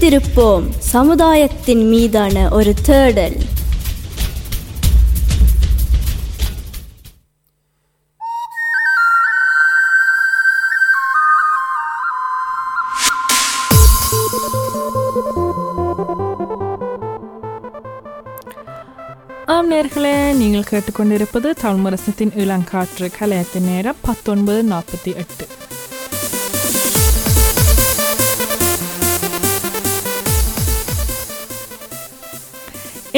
விழித்திருப்போம் சமுதாயத்தின் மீதான ஒரு தேடல். ஆம் நேர்களே நீங்கள் கேட்டுக்கொண்டிருப்பது தமிழ் முரசத்தின் இளங்காற்று. கலையத்தின் நேரம் பத்தொன்பது நாற்பத்தி எட்டு.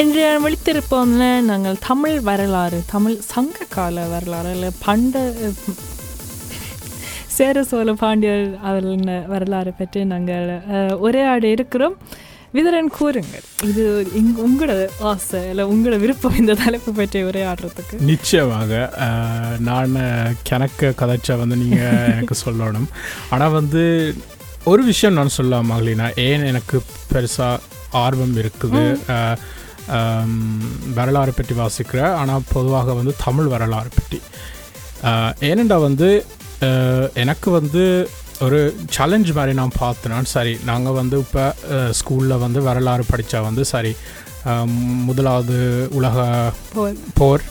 இன்றைய விழித்திருப்போம்ல நாங்கள் தமிழ் வரலாறு தமிழ் சங்க கால வரலாறு இல்லை பண்ட சேர சோழ பாண்டியர் அவர்களின் வரலாறு பற்றி நாங்கள் உரையாடி இருக்கிறோம். விதரன் கூறுங்கள். இது உங்களோட ஆசை இல்லை உங்களோட விருப்பம் இந்த தலைப்பு பற்றி உரையாடுறதுக்கு? நிச்சயமாக நான் கணக்கு கதைச்சா வந்து நீங்கள் எனக்கு சொல்லணும். ஆனால் வந்து ஒரு விஷயம் நான் சொல்லலாம் மகளினா ஏன் எனக்கு பெருசாக ஆர்வம் இருக்குது வரலாறு பற்றி வாசிக்கிறேன் ஆனால் பொதுவாக வந்து தமிழ் வரலாறு பற்றி. ஏனெண்டா வந்து எனக்கு வந்து ஒரு சேலஞ்ச் மாதிரி நான் பார்த்தேன். சரி நாங்கள் வந்து இப்போ ஸ்கூலில் வந்து வரலாறு படித்தா வந்து சரி முதலாவது உலக போர்.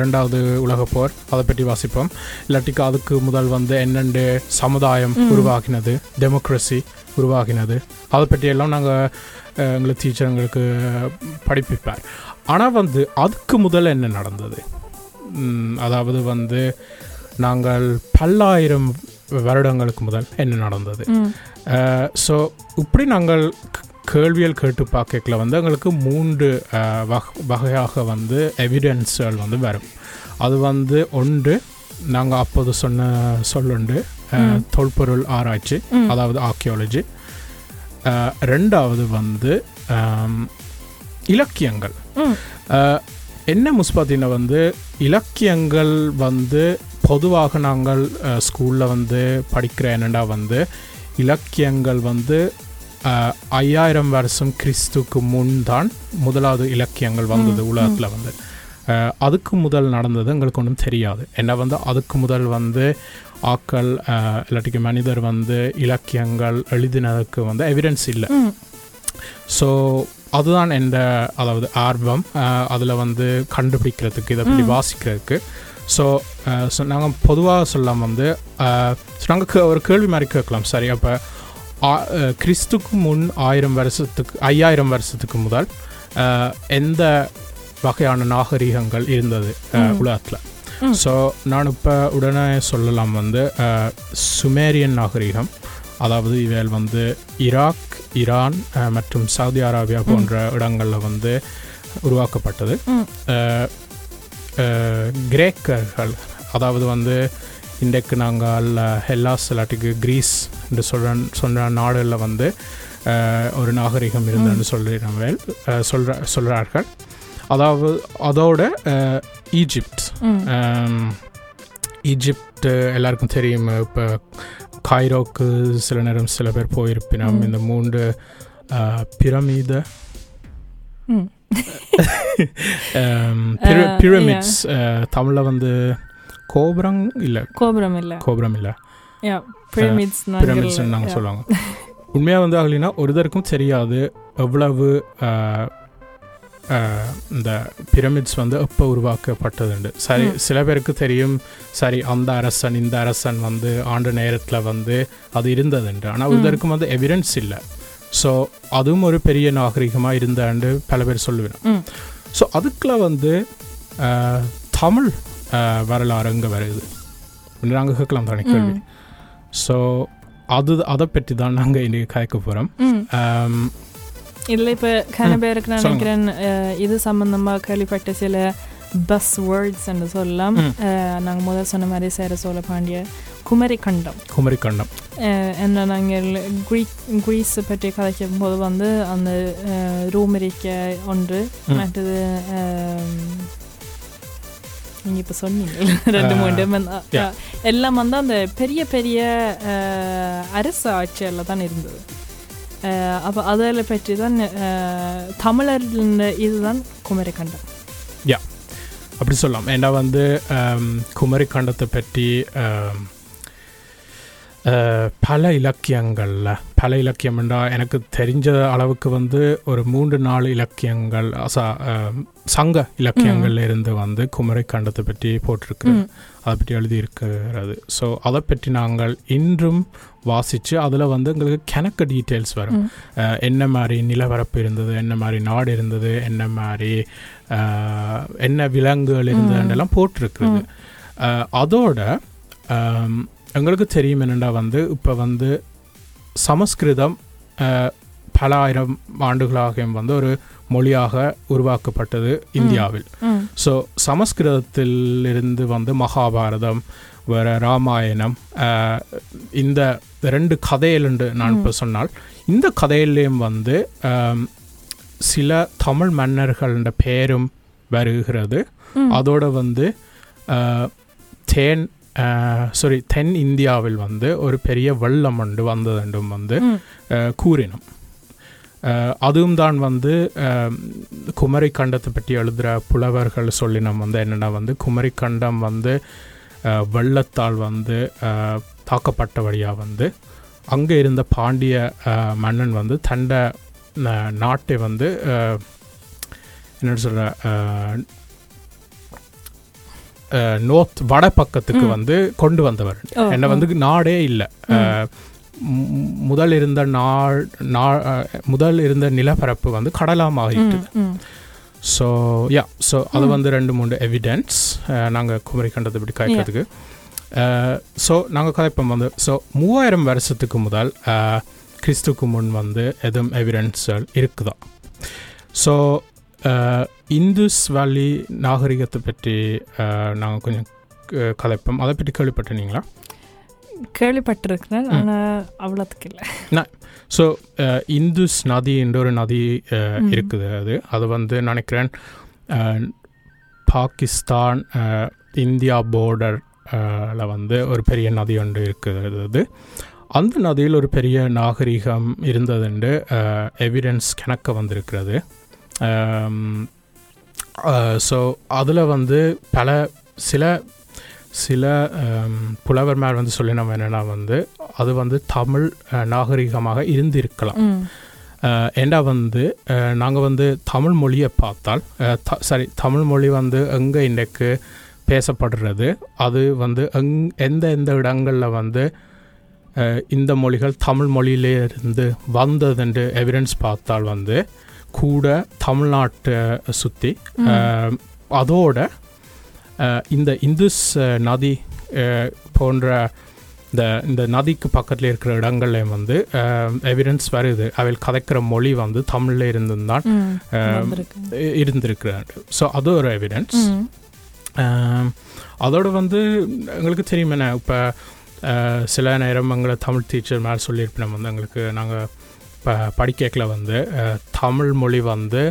ரெண்டாவது உலக போர் அதை பற்றி வாசிப்போம். இல்லாட்டிக்கு அதுக்கு முதல் வந்து என்னென்று சமுதாயம் உருவாகினது டெமோக்ரஸி உருவாகினது. அதை பற்றியெல்லாம் நாங்கள் எங்களுக்கு டீச்சர் எங்களுக்கு படிப்பிப்பார். ஆனால் வந்து அதுக்கு முதல்ல என்ன நடந்தது? அதாவது வந்து நாங்கள் பல்லாயிரம் வருடங்களுக்கு முதல் என்ன நடந்தது? ஸோ இப்படி நாங்கள் கேள்விகள் கேட்டு பார்க்கல வந்து எங்களுக்கு மூன்று வகையாக வந்து எவிடன்ஸ்கள் வந்து வரும். அது வந்து ஒன்று நாங்கள் அப்போது சொன்ன சொல்லுண்டு தொல்பொருள் ஆராய்ச்சி. அதாவது ஆர்கியாலஜி ரெண்டாவது வந்து இலக்கியங்கள். என்ன முஸ்பாத்தின வந்து இலக்கியங்கள் வந்து பொதுவாக நாங்கள் ஸ்கூலில் வந்து படிக்கிற என்னடா வந்து இலக்கியங்கள் வந்து ஐயாயிரம் வருஷம் கிறிஸ்துக்கு முன் தான் முதலாவது இலக்கியங்கள் வந்தது உலகத்தில் வந்து. அதுக்கு முதல் நடந்தது எங்களுக்கு ஒன்றும் தெரியாது. என்ன வந்து அதுக்கு முதல் வந்து ஆக்கள் இல்லாட்டிக்கு மனிதர் வந்து இலக்கியங்கள் எழுதினதுக்கு வந்து எவிடன்ஸ் இல்லை. ஸோ அதுதான் எந்த அதாவது ஆர்வம் அதில் வந்து கண்டுபிடிக்கிறதுக்கு இதை பற்றி வாசிக்கிறதுக்கு. ஸோ ஸோ நாங்கள் பொதுவாக சொல்லலாம் வந்து நாங்கள் ஒரு கேள்வி மாதிரி கேட்கலாம். சரி அப்போ கிறிஸ்துக்கு முன் ஆயிரம் வருஷத்துக்கு ஐயாயிரம் வருஷத்துக்கு முதல் எந்த வகையான நாகரிகங்கள் இருந்தது உலகத்தில்? ஸோ நான் இப்போ உடனே சொல்லலாம் வந்து சுமேரியன் நாகரிகம் அதாவது இவைகள் வந்து ஈராக் ஈரான் மற்றும் சவுதி அரேபியா போன்ற இடங்களில் வந்து உருவாக்கப்பட்டது. கிரேக்கர்கள் அதாவது வந்து இன்றைக்கு நாங்கள் ஹெல்லாஸ் இல்லாட்டிக்கு கிரீஸ் என்று சொல்கிற சொல்கிற நாடுகளில் வந்து ஒரு நாகரிகம் இருந்ததுன்னு சொல்லிடுறாங்க சொல்கிற சொல்கிறார்கள் அதாவது அதோட ஈஜிப்ட் ம் ஆம், ஈஜிப்ட் எல்லாருக்கும் தெரியும் இப்போ காய்ரோக்கு சில நேரம் சில பேர் போயிருப்பினோம். இந்த மூன்று பிரமித Uh, பிரமிட்ஸ் தமிழில் வந்து கோபுரம் இல்லை? கோபுரம் இல்லை. கோபுரம் இல்லை. பிரமிட்ஸ் பிரமிட்ஸ் நாங்கள் சொல்லுவாங்க. உண்மையாக வந்து ஆகலினா ஒருத்தருக்கும் தெரியாது எவ்வளவு அஹ், இந்த பிரமிட்ஸ் வந்து எப்போ உருவாக்கப்பட்டதுண்டு சரி. சில பேருக்கு தெரியும் சரி அந்த அரசன் இந்த அரசன் வந்து ஆண்டு நேரத்தில் வந்து அது இருந்ததுண்டு ஆனால். ஒருத்தருக்கும் வந்து எவிடன்ஸ் இல்லை ஸோ அதுவும் ஒரு பெரிய நாகரிகமாக இருந்தாண்டு பல பேர் சொல்லுவேன். ஸோ அதுக்குள்ள வந்து தமிழ் வரலாறு அங்கே வருது நாங்கள் கேட்கலாம் தானே கேள்வி. ஸோ அது அதை பற்றி தான் நாங்கள் இன்றைக்கி கதைக்க போகிறோம் இதில் இப்போ கன பேருக்கு நான். நினைக்கிறேன் இது சம்பந்தமாக கேள்விப்பட்ட சில பஸ் வேர்ட்ஸ் என்று சொல்லலாம். நாங்கள் முதல் சொன்ன மாதிரி சேர சோழ பாண்டிய குமரி கண்டம் குமரிக்கண்டம் அஹ், என்ன நாங்கள் க்ரீக் க்ரீஸை பற்றி கதைக்கும் போது வந்து அந்த ரோமரிக்க ஒன்று. மற்றது நீங்கள் இப்போ சொன்னீங்க ரெண்டு yeah. எல்லாம் வந்து அந்த பெரிய பெரிய அரசு ஆட்சியில் தான் இருந்தது அப்போ அதில் பற்றி தான் அஹ், இதுதான் குமரிக்கண்டம் யா அப்படி சொல்லலாம் ஏன்னா வந்து குமரிக்கண்டத்தை பற்றி பல இலக்கியங்களில். பல இலக்கியம் என்றால் எனக்கு தெரிஞ்ச அளவுக்கு வந்து ஒரு மூன்று நாலு இலக்கியங்கள் சங்க இலக்கியங்கள்ல இருந்து வந்து குமரிக்கண்டத்தை பற்றி போட்டிருக்கு. அதை பற்றி எழுதியிருக்கிறது. ஸோ அதை பற்றி நாங்கள் இன்றும் வாசித்து அதில் வந்து எங்களுக்கு கணக்கு டீட்டெயில்ஸ் வரும். என்ன மாதிரி நிலவரப்பு இருந்தது என்ன மாதிரி நாடு இருந்தது என்ன மாதிரி என்ன விலங்குகள் இருந்ததுன்றெல்லாம் போட்டிருக்குது அதோட எங்களுக்கு தெரியும் என்னென்னா வந்து இப்போ வந்து சமஸ்கிருதம் பல ஆயிரம் ஆண்டுகளாக வந்து ஒரு மொழியாக உருவாக்கப்பட்டது இந்தியாவில். ஸோ சமஸ்கிருதத்திலிருந்து வந்து மகாபாரதம் வேற ராமாயணம் இந்த ரெண்டு கதைகள் என்று நான் இப்போ சொன்னால். இந்த கதையிலையும் வந்து சில தமிழ் மன்னர்கள்ன்ற பெயரும் வருகிறது. அதோட வந்து தேன் சாரி தென் இந்தியாவில் வந்து ஒரு பெரிய வெள்ளம் ஒன்று வந்ததுண்டும் வந்து கூறினோம் அதுவும் தான் வந்து குமரி கண்டத்தை பற்றி எழுதுகிற புலவர்கள் சொல்லினோம் வந்து என்னென்னா வந்து குமரி கண்டம் வந்து வெள்ளத்தால் வந்து அஹ், தாக்கப்பட்டபடியாக வந்து அங்கே இருந்த பாண்டிய மன்னன் வந்து தண்ட நாட்டை வந்து என்ன சொல்கிற நோர்த் வட பக்கத்துக்கு. வந்து கொண்டு வந்தவர் என்ன. வந்து நாடே இல்லை. முதல் இருந்த நாள் நா முதல் இருந்த நிலப்பரப்பு வந்து ம். ஸோ யா ஸோ அது. வந்து ரெண்டு மூணு எவிடன்ஸ் நாங்கள் குமரி கண்டத்தை இப்படி காய்க்கிறதுக்கு ஸோ நாங்கள் கதைப்போம் வந்து ஸோ மூவாயிரம் வருஷத்துக்கு முதல் கிறிஸ்துக்கு முன் வந்து எதுவும் எவிடன்ஸ்கள் இருக்குதா ஸோ இந்துஸ் வேலி நாகரிகத்தை பற்றி நாங்கள் கொஞ்சம் க- கதைப்போம் அதை பற்றி கேள்விப்பட்டிருந்தீங்களா கேள்விப்பட்டிருக்கிறேன். ஆனால் அவ்வளோத்துக்கு இல்லை. ஸோ இந்துஸ் நதி என்ற ஒரு நதி. இருக்குது. அது அது வந்து நினைக்கிறேன் பாகிஸ்தான் இந்தியா ல வந்து ஒரு பெரிய நதி ஒன்று இருக்குது. அது அந்த நதியில் ஒரு பெரிய நாகரிகம் இருந்ததுண்டு எவிடன்ஸ் கணக்க வந்திருக்கிறது. ஸோ அதில் வந்து பல சில சில புலவர்மார் வந்து சொல்லினோம் என்னென்னா வந்து அது வந்து தமிழ் நாகரிகமாக இருந்திருக்கலாம். ஏண்டா வந்து நாங்கள் வந்து தமிழ் மொழியை பார்த்தால் சாரி தமிழ் மொழி வந்து எங்கே இன்றைக்கு பேசப்படுறது? அது வந்து எங் எந்த எந்த இடங்களில் வந்து இந்த மொழிகள் தமிழ் மொழியிலே இருந்து வந்ததுன்று எவிடன்ஸ் பார்த்தால் வந்து கூட தமிழ்நாட்டை சுற்றி. அதோட இந்த இந்துஸ் நதி போன்ற இந்த இந்த நதிக்கு பக்கத்தில் இருக்கிற இடங்கள்லையும் வந்து எவிடன்ஸ் வருது. அவையில் கதைக்கிற மொழி வந்து தமிழில் இருந்துதான். இருந்திருக்கிறாரு. ஸோ அது ஒரு எவிடன்ஸ் அதோட வந்து எங்களுக்கு தெரியும் என்ன இப்போ சில நேரம் எங்களை தமிழ் டீச்சர் மேலே சொல்லியிருப்பேன். வந்து எங்களுக்கு நாங்கள் இப்போ படிக்கல வந்து தமிழ் மொழி வந்து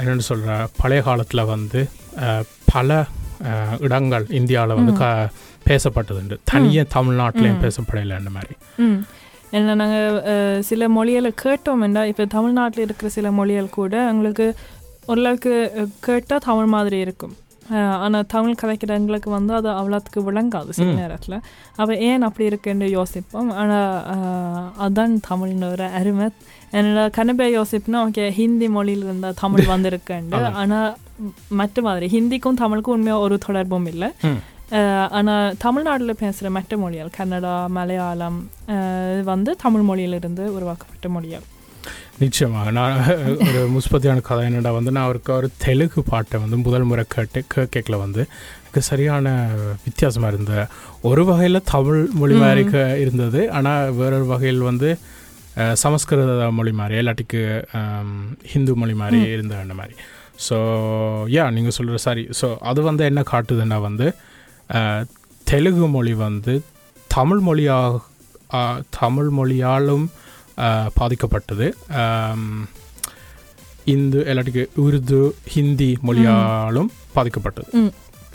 என்னென்னு சொல்கிற பழைய காலத்தில் வந்து பல இடங்கள் இந்தியாவில் வந்து க பேசப்பட்டதுண்டு. தனியாக தமிழ்நாட்டிலையும். பேசப்படலை அந்த மாதிரி. என்ன நாங்கள் சில மொழிகளை கேட்டோம்னா இப்போ தமிழ்நாட்டில் இருக்கிற சில மொழிகள் கூட எங்களுக்கு ஓரளவுக்கு கேட்டால் தமிழ் மாதிரி இருக்கும். ஆனால் தமிழ் கதைக்கிற எங்களுக்கு வந்து அது அவ்வளோத்துக்கு விளங்காது சில. நேரத்தில் அப்போ ஏன் அப்படி இருக்குன்னு யோசிப்போம் ஆனால் அதான் தமிழ்னு ஒரு அருமை என்னோட கனபே யோசிப்புனா ஓகே ஹிந்தி மொழியில் இருந்தால் தமிழ் வந்திருக்குண்டு. ஆனால் மற்ற மாதிரி ஹிந்திக்கும் தமிழுக்கும் உண்மையாக ஒரு தொடர்பும் இல்லை. ஆனால் தமிழ்நாட்டில் பேசுகிற மற்ற மொழிகள் கன்னடா மலையாளம் இது வந்து தமிழ் மொழியிலிருந்து உருவாக்கப்பட்ட மொழிகள் நிச்சயமாக. நான் ஒரு முஸ்பத்தியான கதை என்னடா வந்து நான் அவருக்கு ஒரு தெலுங்கு பாட்டை வந்து முதல் முறை கேட்டு கேட்கல வந்து. எனக்கு சரியான வித்தியாசமாக இருந்தது ஒரு வகையில் தமிழ் மொழி. மாதிரி க- இருந்தது. ஆனால் வேறொரு வகையில் வந்து சமஸ்கிருத மொழி மாதிரி இல்லாட்டிக்கு ஹிந்து மொழி மாதிரி. இருந்த அந்த மாதிரி. ஸோ யா நீங்கள் சொல்கிற சாரி. ஸோ அது வந்து என்ன காட்டுதுன்னா வந்து தெலுங்கு மொழி வந்து தமிழ் மொழியாக தமிழ் மொழியாலும் பாதிக்கப்பட்டது இந்து இல்லாட்டிக்கு உருது ஹிந்தி மொழியாலும் பாதிக்கப்பட்டது.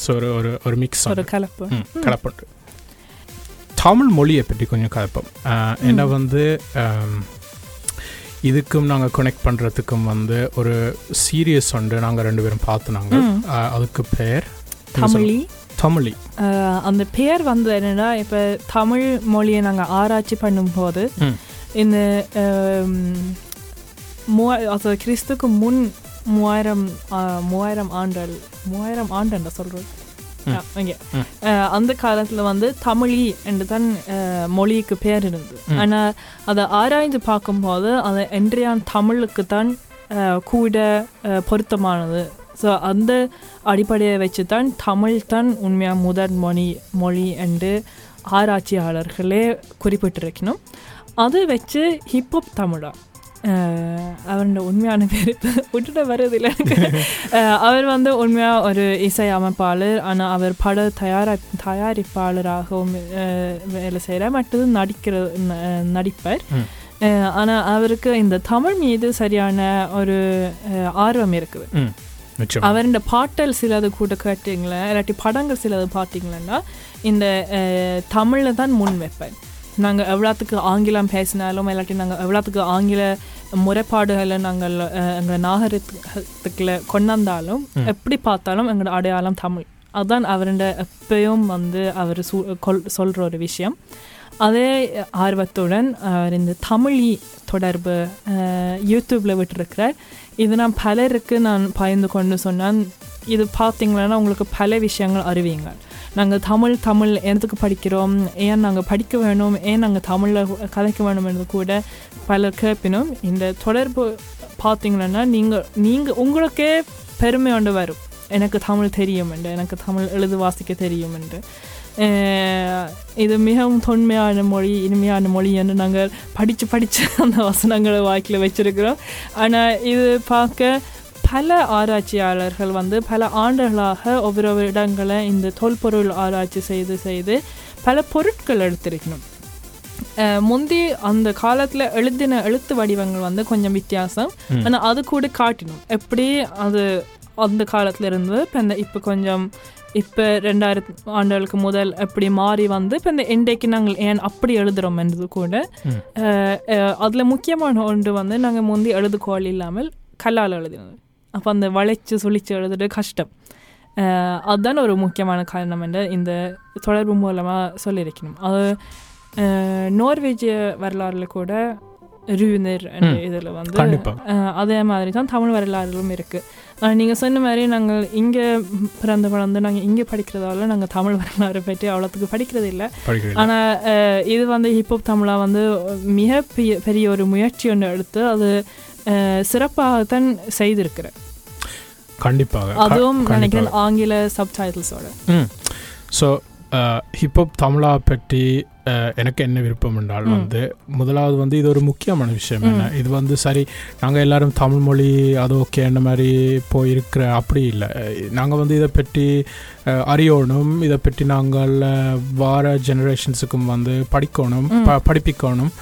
ஸோ ஒரு ஒரு ஒரு மிக்ஸ் ஒரு கலப்பு கலப்பட்டு தமிழ் மொழியை பற்றி கொஞ்சம் கலப்போம் என்ன வந்து இதுக்கும் நாங்கள் கனெக்ட் பண்ணுறதுக்கும் வந்து ஒரு சீரியஸ் ஒன்று நாங்கள் ரெண்டு பேரும் பார்த்துனாங்க அதுக்கு பேர் தமிழி தமிழி அந்த பேர் வந்து என்னன்னா இப்போ தமிழ் மொழியை நாங்கள் ஆராய்ச்சி பண்ணும்போது மூவா also கிறிஸ்துக்கு முன் மூவாயிரம் மூவாயிரம் ஆண்டல் மூவாயிரம் ம். இங்கே ம். அந்த காலத்தில் வந்து தமிழி என்று தான் அஹ், மொழிக்கு பேர் இருந்தது ம். ஆனால் அதை ஆராய்ந்து பார்க்கும்போது அது இன்றைய தமிழுக்கு தான் அஹ், கூட பொருத்தமானது ஸோ அந்த அடிப்படையை வச்சு தான் தமிழ் தான் உண்மையாக முதல் மொழி மொழி என்று ஆராய்ச்சியாளர்களே குறிப்பிட்டிருக்கணும் அது வச்சு ஹிப்ஹாப் தமிழா. அவரோட உண்மையான பேர் இப்ப விட்டுட்டு அஹ், அவர் வந்து உண்மையாக ஒரு இசை அமைப்பாளர். ஆனால் அவர் பட தயார தயாரிப்பாளராகவும் வேலை செய்கிறார் மற்றது நடிக்கிற நடிப்பார். ஆனால் அவருக்கு இந்த தமிழ் மீது சரியான ஒரு ஆர்வம் இருக்குது. அவருடைய பாட்டல் சிலது கூட கேட்டீங்களா? இல்லாட்டி படங்கள் சிலது பார்த்தீங்களன்னா இந்த தமிழில் தான் முன் வைப்பேன் நாங்கள் எவ்வளோத்துக்கு ஆங்கிலம் பேசினாலும் இல்லாட்டி நாங்கள் எவ்வளோத்துக்கு ஆங்கில முறைப்பாடுகளை நாங்கள் எங்கள் நாகரிகத்துக்குள்ள கொண்டாந்தாலும். எப்படி பார்த்தாலும் எங்களோட அடையாளம் தமிழ். அதுதான் அவருடைய எப்பயும் வந்து அவர் சு கொல் சொல்கிற ஒரு விஷயம். அதே ஆர்வத்துடன் அவர் இந்த தமிழி தொடர்பு யூடியூப்பில் விட்டுருக்கிறார். இது நான் பலருக்கு நான் பயந்து கொண்டு சொன்னேன். இது பார்த்தீங்கன்னா உங்களுக்கு பல விஷயங்கள் அறிவியுங்கள் நாங்கள் தமிழ் தமிழ் எதுக்கு படிக்கிறோம்? ஏன் நாங்கள் படிக்க வேணும்? ஏன் நாங்கள் தமிழில் கதைக்க வேணும் என்று கூட பலர் கேட்பினும் இந்த தொடர்பு பார்த்தீங்கன்னா நீங்கள் நீங்கள் உங்களுக்கே பெருமை ஒன்று வரும். எனக்கு தமிழ் தெரியும் என்று எனக்கு தமிழ் எழுது வாசிக்க தெரியும் என்று. இது மிகவும் தொன்மையான மொழி இனிமையான மொழி என்று நாங்கள் படித்து படித்து அந்த வசனங்களை வாக்கில் வச்சுருக்கிறோம். ஆனால் இது பார்க்க பல ஆராய்ச்சியாளர்கள் வந்து பல ஆண்டுகளாக ஒவ்வொரு இடங்களை இந்த தொல்பொருள் ஆராய்ச்சி செய்து செய்து பல பொருட்கள் எடுத்திருக்கணும் முந்தி அந்த காலத்தில் எழுதின எழுத்து வடிவங்கள் வந்து கொஞ்சம் வித்தியாசம். ஆனால் அது கூட காட்டினோம் எப்படி அது அந்த காலத்தில் இருந்து இப்போ இந்த இப்போ கொஞ்சம் இப்போ ரெண்டாயிரத்து ஆண்டுகளுக்கு முதல் எப்படி மாறி வந்து இப்போ இந்த இன்றைக்கு நாங்கள் ஏன் அப்படி எழுதுகிறோம் என்றது கூட. அதில் முக்கியமான ஒன்று வந்து நாங்கள் முந்தி எழுதுகோள் இல்லாமல் கல்லால் எழுதினது அப்போ அந்த வளைச்சு சுழிச்சு எழுதுறது கஷ்டம். அதுதான் ஒரு முக்கியமான காரணம் என்று இந்த தொடர்பு மூலமாக சொல்லியிருக்கணும். அது நோர்வேஜிய வரலாறுல கூட ரூனர். இதில் வந்து அதே மாதிரி தான் தமிழ் வரலாறுகளும் இருக்குது நீங்கள் சொன்ன மாதிரி நாங்கள் இங்கே பிறந்து வளர்ந்து நாங்கள் இங்கே படிக்கிறதால நாங்கள் தமிழ் வரலாறு பற்றி அவ்வளோத்துக்கு படிக்கிறது இல்லை. ஆனால் இது வந்து ஹிப்ஹாப் தமிழா வந்து மிக பெரிய பெரிய ஒரு முயற்சி ஒன்று எடுத்து அது சிறப்பாகத்தான் செய்திருக்கிறேன் கண்டிப்பாக. அதுவும். நினைக்கிறேன் ஆங்கில சப்டைட்டில்ஸோட ஸோ ஹிப்ஹாப் தமிழா பற்றி எனக்கு என்ன விருப்பம் என்றால். வந்து முதலாவது வந்து இது ஒரு முக்கியமான விஷயம் என்ன. இது வந்து சரி நாங்கள் எல்லாரும் தமிழ் மொழி அது ஓகே அந்த மாதிரி போயிருக்கிற அப்படி இல்லை நாங்கள் வந்து இதை பற்றி அறியணும் இதை பற்றி நாங்கள் வார ஜெனரேஷன்ஸுக்கும் வந்து படிக்கணும். ப படிப்பிக்கணும்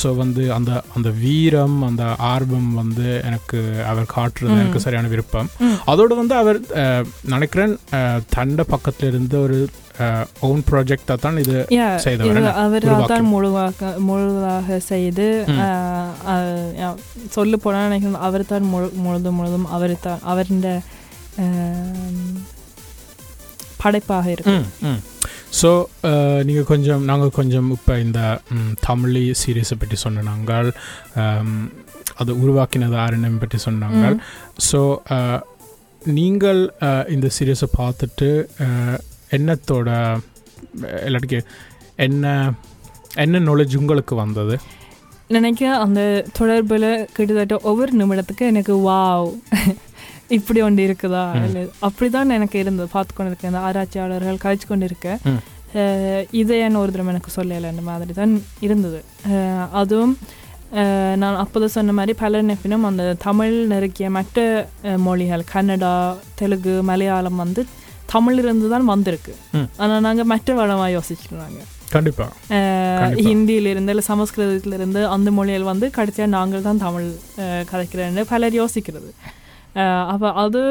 ஸோ வந்து அந்த அந்த வீரம் அந்த ஆர்வம் வந்து எனக்கு அவர் காட்டுறது. எனக்கு சரியான விருப்பம். அதோடு வந்து அவர் நினைக்கிறேன் தண்ட பக்கத்துல இருந்து ஒரு ஓன் ப்ராஜெக்டாக தான் இது என்ன? அவர் உருவாக்கி. தான் முழுவாக முழுதாக செய்து சொல்ல போனால் நினைக்கிறேன் அவர் தான் முழு முழுதும் முழுதும் அவர் தான் அவருடைய படைப்பாக இருக்கு ம் ம் ஸோ நீங்கள் கொஞ்சம் நாங்கள் கொஞ்சம் இப்போ இந்த தமிழி சீரீஸை பற்றி சொன்ன நாங்கள் அது உருவாக்கினது ஆரண்யம் பற்றி சொன்னாங்க. ஸோ நீங்கள் இந்த சீரீஸை பார்த்துட்டு என்னத்தோட இல்லாட்டிக்கு என்ன என்ன நாலேஜ் உங்களுக்கு வந்தது? நினைக்கிறேன் அந்த தொடர்பில் கிட்டத்தட்ட ஒவ்வொரு நிமிடத்துக்கு எனக்கு வாவ் இப்படி ஒன்று இருக்குதா? ம். இல்லை அப்படிதான் எனக்கு இருந்தது. பார்த்து கொண்டு இருக்கேன் இந்த ஆராய்ச்சியாளர்கள் கழிச்சு கொண்டு இருக்கேன் இதை என்ன ஒரு தடவை எனக்கு சொல்லலை? அந்த மாதிரி தான் இருந்தது அதுவும் நான் அப்போது சொன்ன மாதிரி பல நெப்பினும் அந்த தமிழ் நெருக்கிய மற்ற மொழிகள் கன்னடா தெலுங்கு மலையாளம் வந்து தமிழிலிருந்து தான் வந்திருக்கு. ஆனால் நாங்கள் மற்ற வளமாக யோசிச்சுக்கிறாங்க கண்டிப்பா. கண்டிப்பா. ஹிந்தியிலிருந்து இல்லை சமஸ்கிருதத்திலிருந்து அந்த மொழியில் வந்து கடைசியாக நாங்கள் தான் தமிழ் கதைக்கிறேன்னு பலர் யோசிக்கிறது. அப்போ அது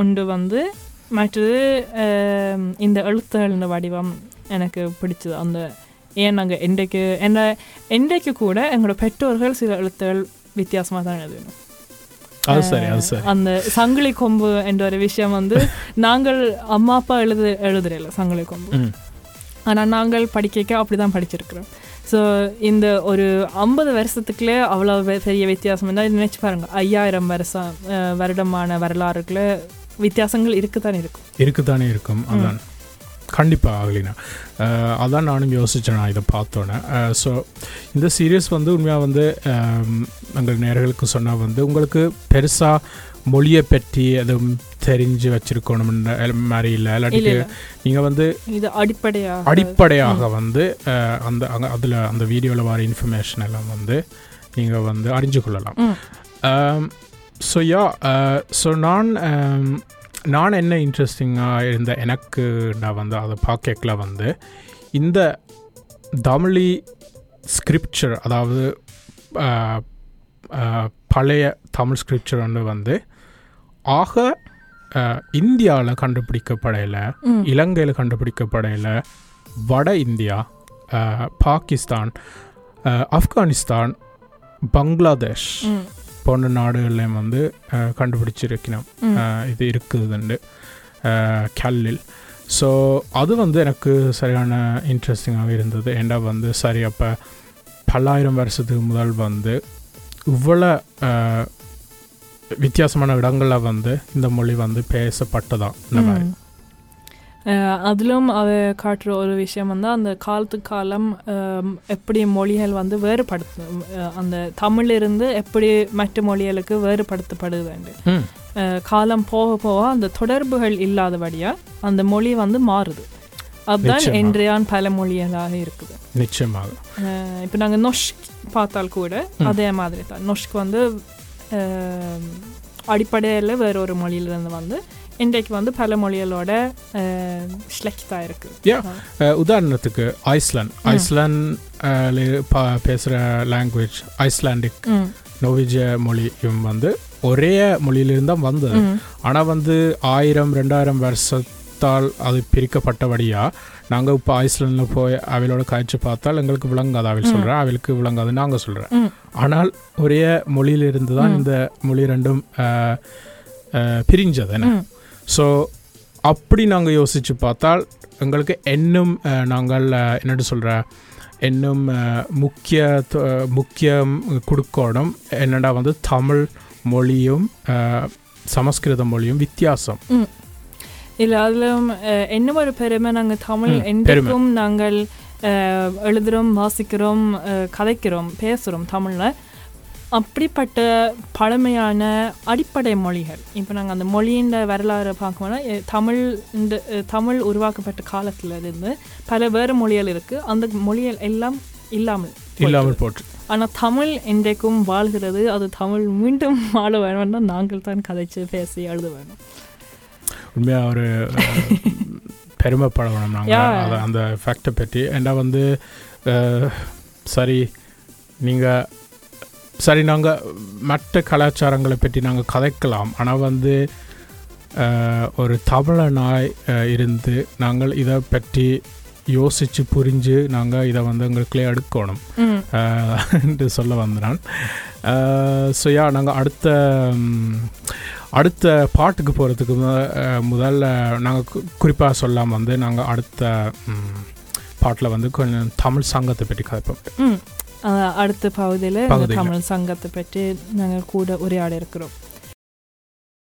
ஒன்று வந்து மற்றது இந்த எழுத்துகளின் வடிவம் எனக்கு பிடிச்சது. அந்த ஏன் நாங்கள் இன்றைக்கு என்ன இன்றைக்கு கூட எங்களோட பெற்றோர்கள் சில எழுத்துகள் வித்தியாசமாக தான் எழுதணும் அந்த சங்கிலி கொம்பு என்ற ஒரு விஷயம் வந்து நாங்கள் அம்மா அப்பா எழுது எழுதுறல சங்கிலி கொம்பு. ஆனால் நாங்கள் படிக்க அப்படி தான் படிச்சிருக்கிறோம். ஸோ இந்த ஒரு ஐம்பது வருஷத்துக்குள்ளே அவ்வளோ பெரிய வித்தியாசம் இருந்தால் நினச்சி பாருங்கள் ஐயாயிரம் வருஷம் வருடமான வரலாறுக்குள்ள வித்தியாசங்கள் இருக்குதான் இருக்கும். இருக்குதானே இருக்கும். அதான். கண்டிப்பாக ஆகலினா அதான் நானும் யோசித்தேன் நான் இதை பார்த்தோன்னே. ஸோ இந்த சீரியஸ் வந்து உண்மையாக வந்து எங்கள் நேர்களுக்கு சொன்னால் வந்து உங்களுக்கு பெருசாக மொழியை பற்றி எதுவும் தெரிஞ்சு வச்சிருக்கணும்ன்ற மாதிரி இல்லை. இல்லை இல்லாட்டிக்கு இல்லை நீங்கள் வந்து இது அடிப்படையாக. அடிப்படையாக வந்து அந்த அங்கே அதில் அந்த வீடியோவில் வர இன்ஃபர்மேஷன் எல்லாம் வந்து நீங்கள் வந்து அறிஞ்சு கொள்ளலாம். ஸோ யா ஸோ நான் நான் என்ன இன்ட்ரெஸ்டிங்காக இருந்த எனக்கு நான் வந்து அதை பார்க்கல வந்து இந்த தமிழி ஸ்கிரிப்சர் அதாவது பழைய தமிழ் ஸ்கிரிப்சர் ஒன்று வந்து ஆக இந்தியாவில் கண்டுபிடிக்கப்படையில் ம். இலங்கையில் கண்டுபிடிக்கப்படையில் வட இந்தியா பாகிஸ்தான் ஆப்கானிஸ்தான் பங்களாதேஷ். போன்ற நாடுகள்லையும் வந்து கண்டுபிடிச்சிருக்கணும். இது இருக்குதுண்டு. கல்லில். ஸோ அது வந்து எனக்கு சரியான இன்ட்ரெஸ்டிங்காக இருந்தது. ஏண்டா வந்து சரி அப்போ பல்லாயிரம் வருஷத்துக்கு முதல் வந்து இவ்வளோ வித்தியாசமான இடங்களில் வந்து இந்த மொழி வந்து பேசப்பட்டதான் இந்த மாதிரி. அதிலும் அவ காட்டுற ஒரு விஷயம் வந்து அந்த காலத்துக்கு காலம் எப்படி மொழிகள் வந்து வேறுபடுத்து அந்த தமிழிலிருந்து எப்படி மற்ற மொழிகளுக்கு வேறுபடுத்தப்படுது காலம் போக போக அந்த தொடர்புகள் இல்லாதபடியா அந்த மொழி வந்து மாறுது அதுதான். இன்றையான் பல மொழிகளாக இருக்குது நிச்சயமாக இப்போ நாங்கள் நொஷ்க் பார்த்தால் கூட. அதே மாதிரி தான் நொஷ்க் வந்து அடிப்படையில் வேற ஒரு மொழியிலிருந்து வந்து இன்றைக்கு வந்து பல மொழிகளோட ஸ்லெக்டாக இருக்குது. அஹ், உதாரணத்துக்கு ஐஸ்லாண்ட். ஐஸ்லாண்ட் பேசுகிற லாங்குவேஜ் ஐஸ்லாண்டிக் நோவிஜிய மொழியும் வந்து ஒரே மொழியிலிருந்து தான் வந்தது ஆனால் வந்து ஆயிரம் ரெண்டாயிரம் வருஷத்தால் அது பிரிக்கப்பட்டபடியா நாங்கள் இப்போ ஐஸ்லாண்டில் போய் அவளோட காய்ச்சி பார்த்தால் எங்களுக்கு விளங்காது அவள். சொல்கிறேன் அவளுக்கு விளங்காது நாங்கள் சொல்கிறேன். ஆனால் ஒரே மொழியிலிருந்து தான். இந்த மொழி ரெண்டும் பிரிஞ்சது என்ன ஸோ அப்படி நாங்கள் யோசித்து பார்த்தால் எங்களுக்கு இன்னும் நாங்கள் என்னட்டு சொல்கிற இன்னும் முக்கிய முக்கியம் கொடுக்கணும். என்னடா வந்து தமிழ் மொழியும் சமஸ்கிருத மொழியும் வித்தியாசம். இல்லை அதிலும் என்ன ஒரு பெருமை நாங்கள் தமிழ் ம், என்றைக்கும் நாங்கள் அஹ், எழுதுறோம் வாசிக்கிறோம் கதைக்கிறோம் பேசுகிறோம் தமிழில். அப்படிப்பட்ட பழமையான அடிப்படை மொழிகள். இப்போ நாங்கள் அந்த மொழியின் வரலாறு பார்க்கணும்னா தமிழ் இந்த தமிழ் உருவாக்கப்பட்ட காலத்துல இருந்து பல வேறு மொழிகள் இருக்குது அந்த மொழிகள் எல்லாம் இல்லாமல் இல்லாமல் போட்டு. ஆனால் தமிழ் இன்றைக்கும் வாழ்கிறது அது தமிழ் மீண்டும் வாழ வேணும்னா நாங்கள் தான் கதைச்சு பேசி எழுத வேணும் உண்மையாக ஒரு பெருமைப்படணும். நாங்கள் அந்த ஃபேக்டை பற்றி. ஏண்டா வந்து சரி நீங்கள் சரி நாங்கள் மற்ற கலாச்சாரங்களை பற்றி நாங்கள் கதைக்கலாம். ஆனால் வந்து ஒரு தமிழனாய் இருந்து நாங்கள் இதை பற்றி யோசித்து புரிஞ்சு நாங்கள் இதை வந்து எங்களுக்குள்ளே எடுக்கணும். என்று சொல்ல வந்தான். ஸோ யா நாங்கள் அடுத்த அடுத்த பாட்டுக்கு போகிறதுக்கு முதல்ல நாங்கள் குறிப்பாக சொல்லாம வந்து நாங்கள் அடுத்த பாட்டில் வந்து கொஞ்சம் தமிழ் சங்கத்தை பற்றி கதைப்போம். அடுத்த பகுதியில். தமிழ் சங்கத்தை பற்றி நாங்கள் கூட உரையாட இருக்கிறோம்